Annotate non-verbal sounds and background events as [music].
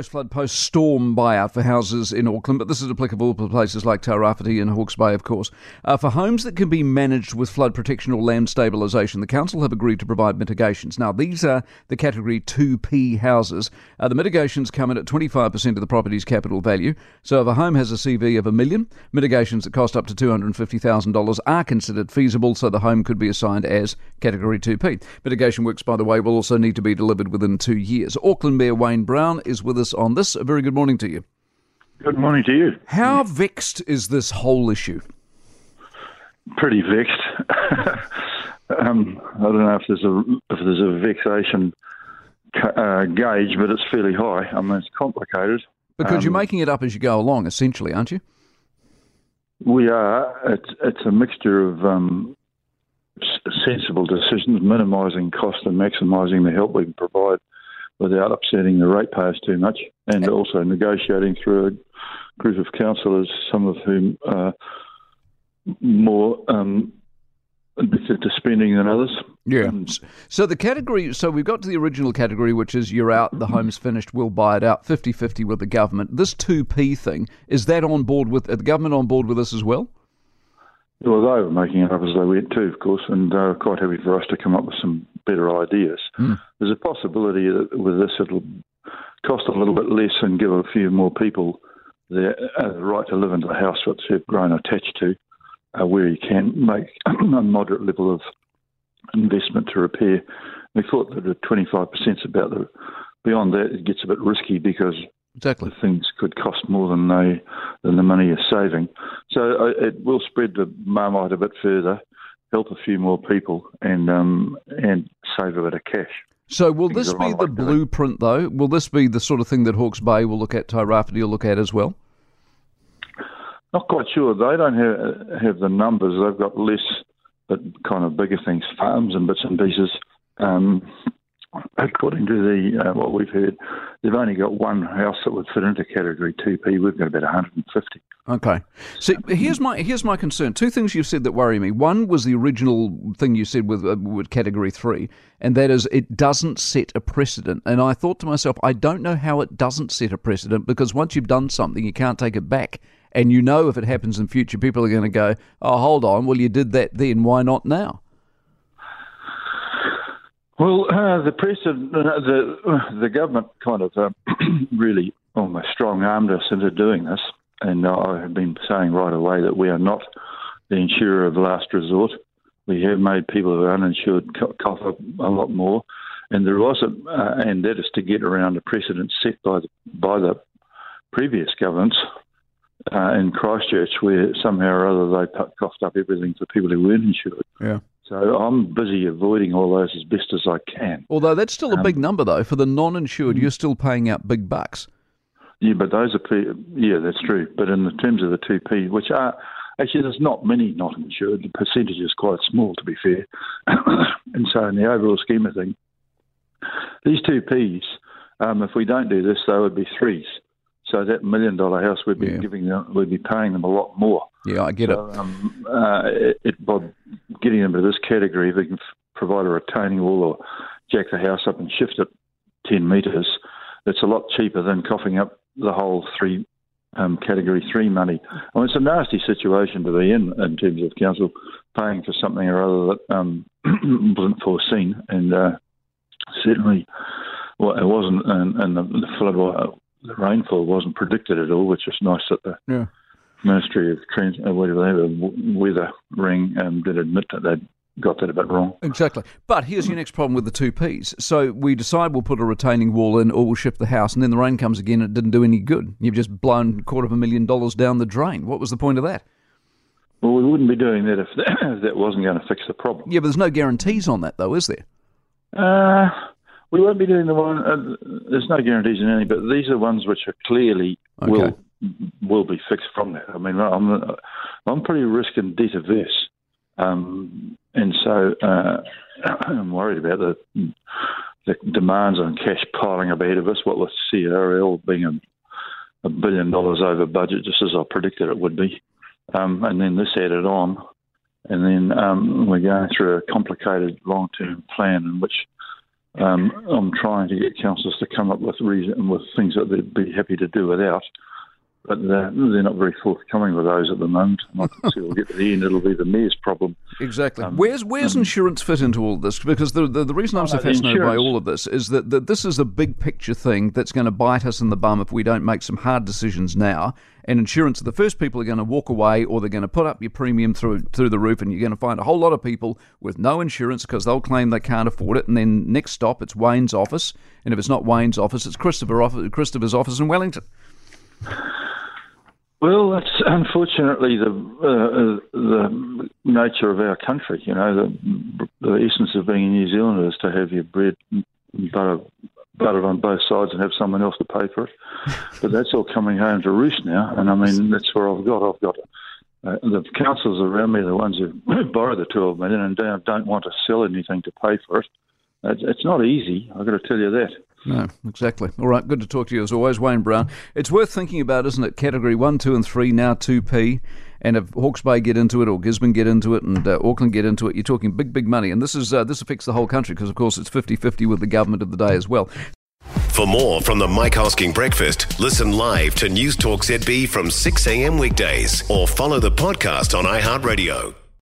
Flood post storm buyout for houses in Auckland, but this is applicable to places like Tairāwhiti and Hawke's Bay, of course. Uh, for homes that can be managed with flood protection or land stabilisation, the council have agreed to provide mitigations. Now, these are the Category 2P houses. Uh, the mitigations come in at 25% of the property's capital value. So if a home has a CV of a million, mitigations that cost up to $250,000 are considered feasible, so the home could be assigned as Category 2P. Mitigation works, by the way, will also need to be delivered within two years. Auckland Mayor Wayne Brown is with us us on this. A very good morning to you. Good morning to you. How vexed is this whole issue? Pretty vexed. [laughs] um, I don't know if there's a if there's a vexation uh, gauge, but it's fairly high. I mean, it's complicated because um, you're making it up as you go along, essentially, aren't you? We are. It's it's a mixture of um, sensible decisions, minimising cost and maximising the help we can provide without upsetting the ratepayers too much, and also negotiating through a group of councillors, some of whom are more um, addicted to spending than others. Yeah. Um, so the category, so we've got to the original category, which is you're out, the home's finished, we'll buy it out, 50 50 with the government. This 2P thing, is that on board with, the government on board with this as well? Well, they were making it up as they went too, of course, and they were quite happy for us to come up with some better ideas. Mm. There's a possibility that with this it'll cost a little bit less and give a few more people the, uh, the right to live in the house that they've grown attached to, uh, where you can make [clears throat] a moderate level of investment to repair. We thought that the 25% is about the beyond that it gets a bit risky because exactly things could cost more than they than the money you're saving. So uh, it will spread the marmite a bit further help a few more people and um, and save a bit of cash. So will this be the blueprint, though? Will this be the sort of thing that Hawke's Bay will look at, Tairāwhiti will look at as well? Not quite sure. They don't have have the numbers. They've got less, but kind of bigger things, farms and bits and pieces. Um, according to the uh, what we've heard, they've only got one house that would fit into Category 2P. We've got about 150. Okay. So here's my here's my concern. Two things you've said that worry me. One was the original thing you said with uh, with Category Three, and that is it doesn't set a precedent. And I thought to myself, I don't know how it doesn't set a precedent because once you've done something, you can't take it back. And you know if it happens in future, people are going to go, "Oh, hold on. Well, you did that then. Why not now?" Well, uh, the precedent, uh, the uh, the government kind of uh, [clears throat] really almost strong armed us into doing this, and I have been saying right away that we are not the insurer of last resort. We have made people who are uninsured cough up a lot more, and there was a, uh, and that is to get around a precedent set by the by the previous governments in Christchurch, where somehow or other they coughed up everything for people who weren't insured. Yeah. So I'm busy avoiding all those as best as I can. Although that's still a um, big number, though. For the non-insured, mm. you're still paying out big bucks. Yeah, but those are yeah, that's true. But in the terms of the two P, which are actually there's not many not insured. The percentage is quite small, to be fair. [coughs] and so, in the overall scheme of things, these two Ps, um, if we don't do this, they would be threes. So that million dollar house, we'd be yeah. giving them, we'd be paying them a lot more. Yeah, I get so, it. Um, uh, it, it. Getting them to this category, they can provide a retaining wall or jack the house up and shift it ten metres. It's a lot cheaper than coughing up the whole three um, category three money. I mean, it's a nasty situation to be in in terms of council paying for something or other that um, [clears throat] wasn't foreseen, and uh, certainly well, it wasn't, and, and the, the flood the rainfall wasn't predicted at all, which is nice that the yeah. Ministry of Trans, uh, whatever they have, weather ring um, did admit that they'd got that a bit wrong. Exactly. But here's your next problem with the two Ps. So we decide we'll put a retaining wall in or we'll shift the house, and then the rain comes again and it didn't do any good. You've just blown a quarter of a million dollars down the drain. What was the point of that? Well, we wouldn't be doing that if that, [coughs] if that wasn't going to fix the problem. Yeah, but there's no guarantees on that, though, is there? Uh, we won't be doing the one. Uh, there's no guarantees in any, but these are ones which are clearly okay. will will be fixed from that. I mean, I'm I'm pretty risk and debt averse, um, and so uh, [clears throat] I'm worried about the the demands on cash piling up ahead of us. What with CRL being a, a billion dollars over budget, just as I predicted it would be, um, and then this added on, and then um, we're going through a complicated long term plan in which Um, I'm trying to get councils to come up with reason with things that they'd be happy to do without but they're, they're, not very forthcoming with those at the moment. And I can see we'll get to the end, it'll be the mayor's problem. Exactly. Um, where's where's um, insurance fit into all this? Because the the, the reason I'm so fascinated by all of this is that, that this is a big picture thing that's going to bite us in the bum if we don't make some hard decisions now. And insurance, the first people are going to walk away, or they're going to put up your premium through through the roof, and you're going to find a whole lot of people with no insurance because they'll claim they can't afford it. And then next stop, it's Wayne's office, and if it's not Wayne's office, it's Christopher Christopher's office in Wellington. Well, that's unfortunately the uh, the nature of our country. You know, the the essence of being a New Zealander is to have your bread butter, buttered on both sides and have someone else to pay for it. [laughs] but that's all coming home to roost now, and I mean that's where I've got. I've got uh, the councils around me, the ones who [clears throat] borrow the twelve million and don't, don't want to sell anything to pay for it. It's, it's not easy. I've got to tell you that. No, exactly. All right, good to talk to you as always, Wayne Brown. It's worth thinking about, isn't it? Category 1, 2, and 3, now 2P. And if Hawke's Bay get into it, or Gisborne get into it, and uh, Auckland get into it, you're talking big, big money. And this is uh, this affects the whole country because, of course, it's 50 50 with the government of the day as well. For more from the Mike Hosking Breakfast, listen live to News Talk ZB from 6 a.m. weekdays or follow the podcast on iHeartRadio.